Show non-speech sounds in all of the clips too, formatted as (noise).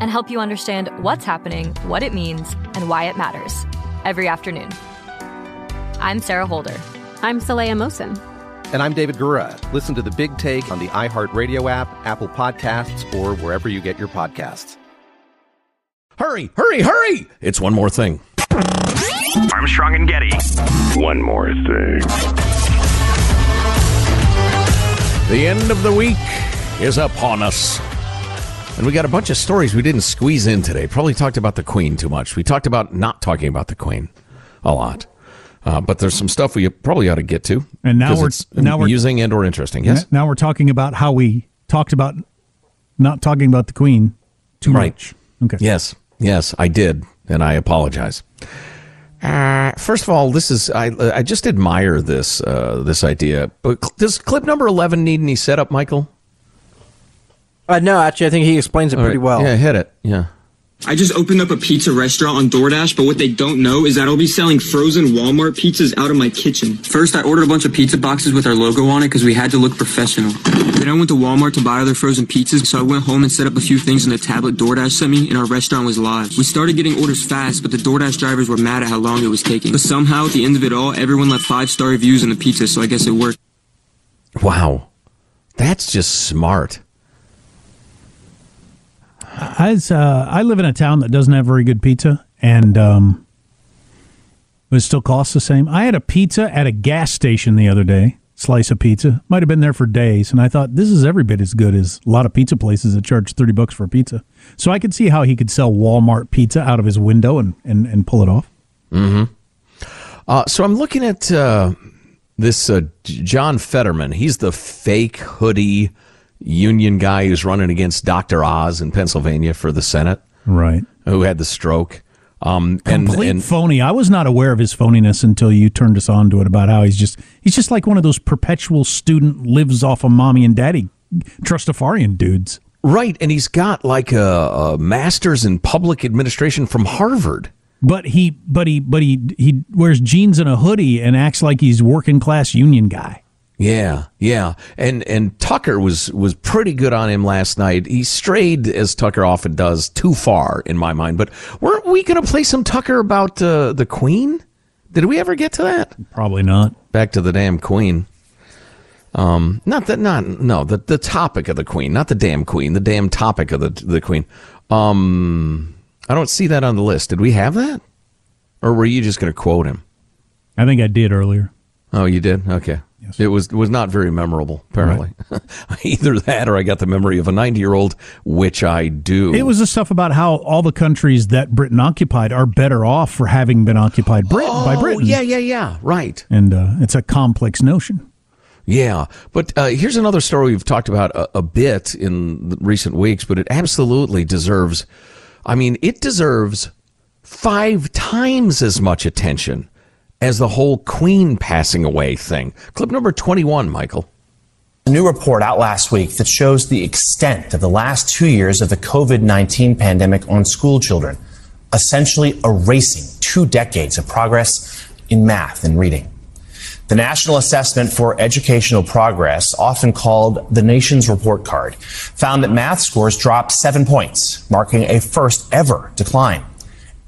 and help you understand what's happening, what it means, and why it matters every afternoon. I'm Sarah Holder. I'm Saleha Mohsin. And I'm David Gura. Listen to the big take on the iHeartRadio app, Apple Podcasts, or wherever you get your podcasts. Hurry, hurry, hurry! It's one more thing. Armstrong and Getty. One more thing. The end of the week is upon us. And we got a bunch of stories we didn't squeeze in today. Probably talked about the Queen too much. We talked about not talking about the Queen a lot. Uh, but there's some stuff we probably ought to get to. And now we're now we're using and or interesting. Yes. Now we're talking about how we talked about not talking about the Queen too right. much. Okay. Yes. Yes, I did, and I apologize. Uh, first of all, this is I I just admire this uh, this idea. But does clip number eleven need any setup, Michael? Uh, no, actually, I think he explains it pretty well. Yeah, hit it. Yeah. I just opened up a pizza restaurant on DoorDash, but what they don't know is that I'll be selling frozen Walmart pizzas out of my kitchen. First, I ordered a bunch of pizza boxes with our logo on it because we had to look professional. Then I went to Walmart to buy other frozen pizzas, so I went home and set up a few things in the tablet DoorDash sent me, and our restaurant was live. We started getting orders fast, but the DoorDash drivers were mad at how long it was taking. But somehow, at the end of it all, everyone left five star reviews on the pizza, so I guess it worked. Wow. That's just smart. As uh, I live in a town that doesn't have very good pizza, and um, it still costs the same. I had a pizza at a gas station the other day. Slice of pizza might have been there for days, and I thought this is every bit as good as a lot of pizza places that charge thirty bucks for a pizza. So I could see how he could sell Walmart pizza out of his window and and, and pull it off. Mm-hmm. Uh, so I'm looking at uh, this uh, John Fetterman. He's the fake hoodie union guy who's running against Dr. Oz in Pennsylvania for the Senate. Right. Who had the stroke. Um, Complete and, and, phony. I was not aware of his phoniness until you turned us on to it about how he's just he's just like one of those perpetual student lives off of mommy and daddy trustafarian dudes. Right, and he's got like a, a master's in public administration from Harvard. But he, but he, but he, he wears jeans and a hoodie and acts like he's working class union guy. Yeah, yeah, and and Tucker was was pretty good on him last night. He strayed as Tucker often does too far in my mind. But weren't we going to play some Tucker about uh, the Queen? Did we ever get to that? Probably not. Back to the damn Queen. Um, not that, not no, the the topic of the Queen, not the damn Queen, the damn topic of the the Queen. Um, I don't see that on the list. Did we have that, or were you just going to quote him? I think I did earlier. Oh, you did? Okay. Yes. It was was not very memorable, apparently. Right. (laughs) Either that or I got the memory of a 90 year old, which I do. It was the stuff about how all the countries that Britain occupied are better off for having been occupied Britain oh, by Britain. Yeah, yeah, yeah. Right. And uh, it's a complex notion. Yeah. But uh, here's another story we've talked about a, a bit in recent weeks, but it absolutely deserves, I mean, it deserves five times as much attention as the whole Queen passing away thing. Clip number 21, Michael. A new report out last week that shows the extent of the last two years of the COVID 19 pandemic on school children, essentially erasing two decades of progress in math and reading. The National Assessment for Educational Progress, often called the nation's report card, found that math scores dropped seven points, marking a first ever decline.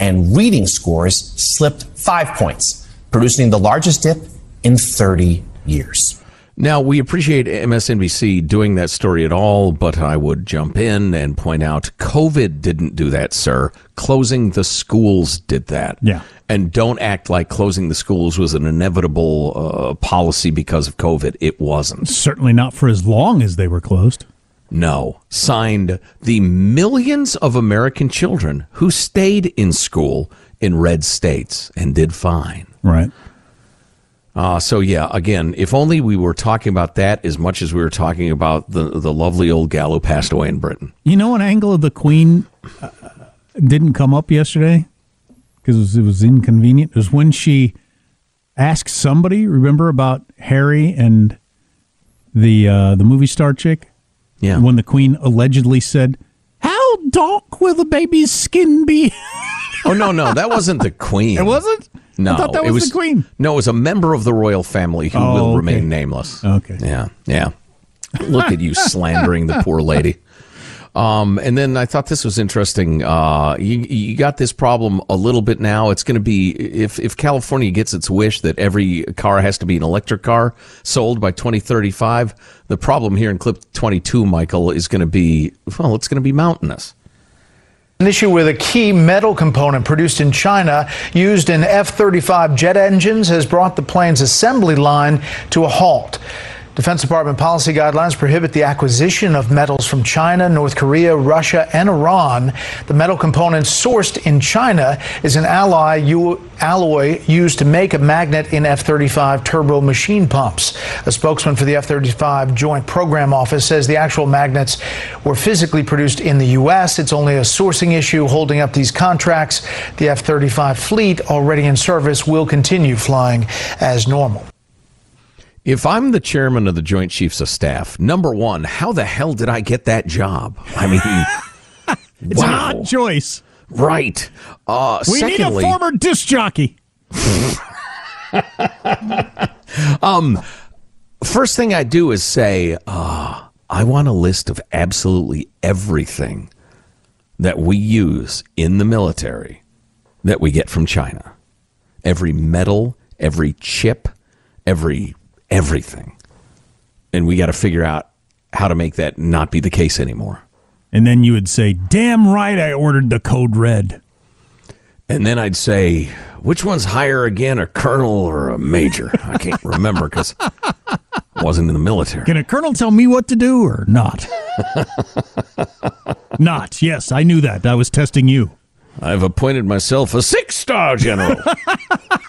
And reading scores slipped five points, producing the largest dip in 30 years. Now, we appreciate MSNBC doing that story at all, but I would jump in and point out COVID didn't do that, sir. Closing the schools did that. Yeah. And don't act like closing the schools was an inevitable uh, policy because of COVID. It wasn't. Certainly not for as long as they were closed. No. Signed the millions of American children who stayed in school in red states and did fine. Right. Uh, so yeah, again, if only we were talking about that as much as we were talking about the the lovely old gal who passed away in Britain. You know, an angle of the Queen uh, didn't come up yesterday because it was, it was inconvenient. It was when she asked somebody, remember about Harry and the uh, the movie star chick. Yeah. When the Queen allegedly said, "How dark will the baby's skin be?" (laughs) Oh no, no, that wasn't the Queen. it wasn't. No, I thought that it was, the Queen. No, it was a member of the royal family who Oh, will okay. remain nameless. Okay. Yeah, yeah. Look at you (laughs) slandering the poor lady. Um, and then I thought this was interesting. Uh, you, you got this problem a little bit now. It's going to be if if California gets its wish that every car has to be an electric car sold by 2035. The problem here in clip 22, Michael, is going to be well, it's going to be mountainous. An issue with a key metal component produced in China used in F 35 jet engines has brought the plane's assembly line to a halt. Defense Department policy guidelines prohibit the acquisition of metals from China, North Korea, Russia, and Iran. The metal component sourced in China is an alloy used to make a magnet in F 35 turbo machine pumps. A spokesman for the F 35 Joint Program Office says the actual magnets were physically produced in the U.S. It's only a sourcing issue holding up these contracts. The F 35 fleet already in service will continue flying as normal. If I'm the chairman of the Joint Chiefs of Staff, number one, how the hell did I get that job? I mean, (laughs) It's an odd choice. Right. Uh, We secondly, need a former disc jockey. (laughs) um, first thing I do is say, uh, I want a list of absolutely everything that we use in the military that we get from China. Every metal, every chip, every everything. And we got to figure out how to make that not be the case anymore. And then you would say, "Damn right, I ordered the code red." And then I'd say, which one's higher again, a colonel or a major? I can't remember because I wasn't in the military. Can a colonel tell me what to do or not? (laughs) not. Yes, I knew that. I was testing you. I've appointed myself a six star general. (laughs)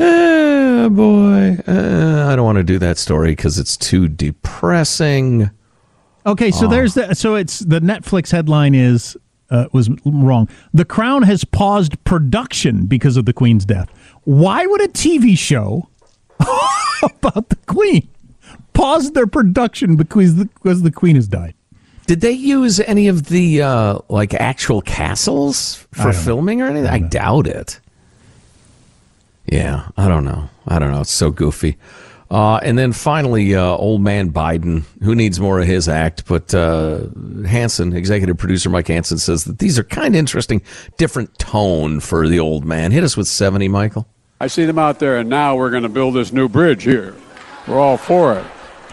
Ah, boy. Uh, I don't want to do that story because it's too depressing. Okay, so Oh. there's the so it's the Netflix headline is uh, was wrong. The Crown has paused production because of the Queen's death. Why would a TV show (laughs) about the Queen pause their production because the, because the Queen has died? Did they use any of the uh, like actual castles for filming or anything? I doubt it. Yeah, I don't know. I don't know. It's so goofy. Uh, and then finally, uh, old man Biden, who needs more of his act, but uh, Hanson, executive producer Mike Hanson, says that these are kind of interesting, different tone for the old man. Hit us with 70, Michael. I see them out there, and now we're going to build this new bridge here. We're all for it.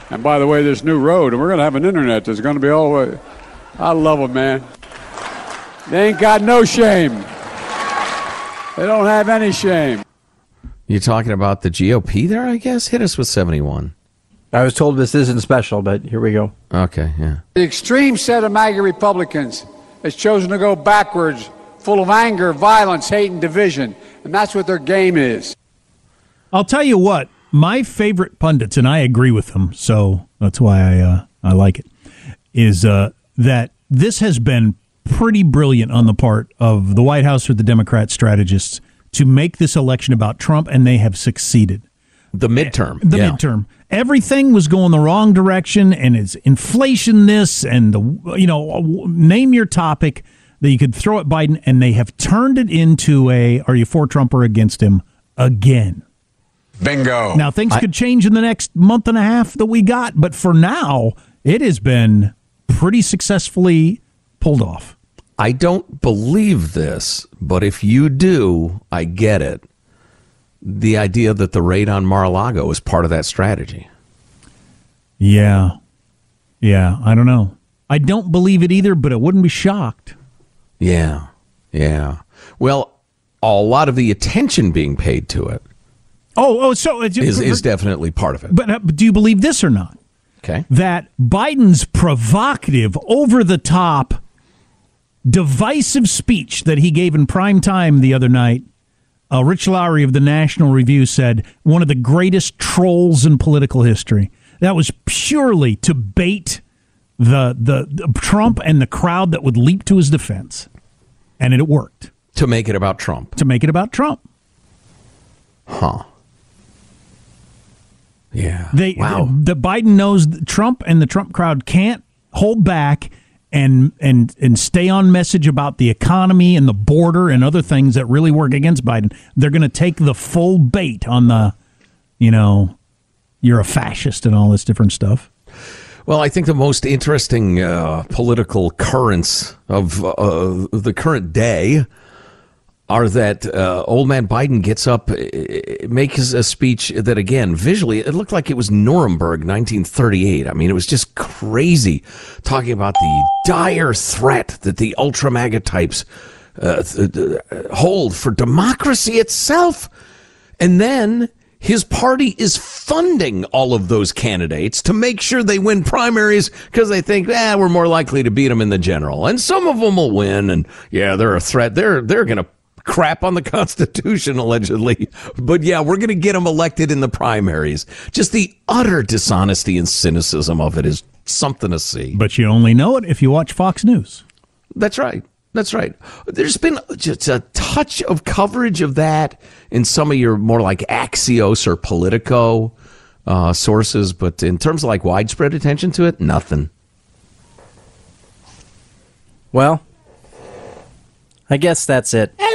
And by the way, this new road, and we're going to have an internet that's going to be all the way. I love them, man. They ain't got no shame. They don't have any shame. You talking about the GOP there, I guess? Hit us with 71. I was told this isn't special, but here we go. Okay, yeah. The extreme set of MAGA Republicans has chosen to go backwards, full of anger, violence, hate, and division. And that's what their game is. I'll tell you what, my favorite pundits, and I agree with them, so that's why I uh, I like it, is uh, that this has been pretty brilliant on the part of the White House or the Democrat strategists to make this election about Trump, and they have succeeded. The midterm. The yeah. midterm. Everything was going the wrong direction, and it's inflation this and the you know uh, name your topic. that you could throw at Biden, and they have turned it into a "Are you for Trump or against him?" again. Bingo. Now things I- could change in the next month and a half that we got, but for now, it has been pretty successfully pulled off. I don't believe this, but if you do, I get it. The idea that the raid on Mar-a-Lago is part of that strategy. Yeah, yeah. I don't know. I don't believe it either, but I wouldn't be shocked. Yeah, yeah. Well, a lot of the attention being paid to it Oh, oh. So uh, is, is definitely part of it. But, uh, but do you believe this or not? Okay. That Biden's provocative, over the top, divisive speech that he gave in prime time the other night, uh, Rich Lowry of the National Review said one of the greatest trolls in political history. That was purely to bait the, the the Trump and the crowd that would leap to his defense, and it worked To make it about Trump. to make it about Trump. Huh. Yeah. They wow. the, the Biden knows Trump and the Trump crowd can't hold back and and and stay on message about the economy and the border and other things that really work against Biden. They're going to take the full bait on the, you know, you're a fascist and all this different stuff. Well, I think the most interesting uh, political currents of uh, the current day are that uh, old man Biden gets up, uh, makes a speech that, again, visually, it looked like it was Nuremberg 1938. I mean, it was just crazy talking about the dire threat that the ultra MAGA types uh, th- th- hold for democracy itself. And then his party is funding all of those candidates to make sure they win primaries because they think, eh, we're more likely to beat them in the general. And some of them will win. And yeah, they're a threat. They're, they're going to crap on the (laughs) Constitution, allegedly. But yeah, we're going to get them elected in the primaries. Just the utter dishonesty and cynicism of it is something to see. But you only know it if you watch Fox News. That's right. That's right. There's been just a touch of coverage of that in some of your more like Axios or Politico uh, sources, but in terms of like widespread attention to it, nothing. Well, I guess that's it. Hello.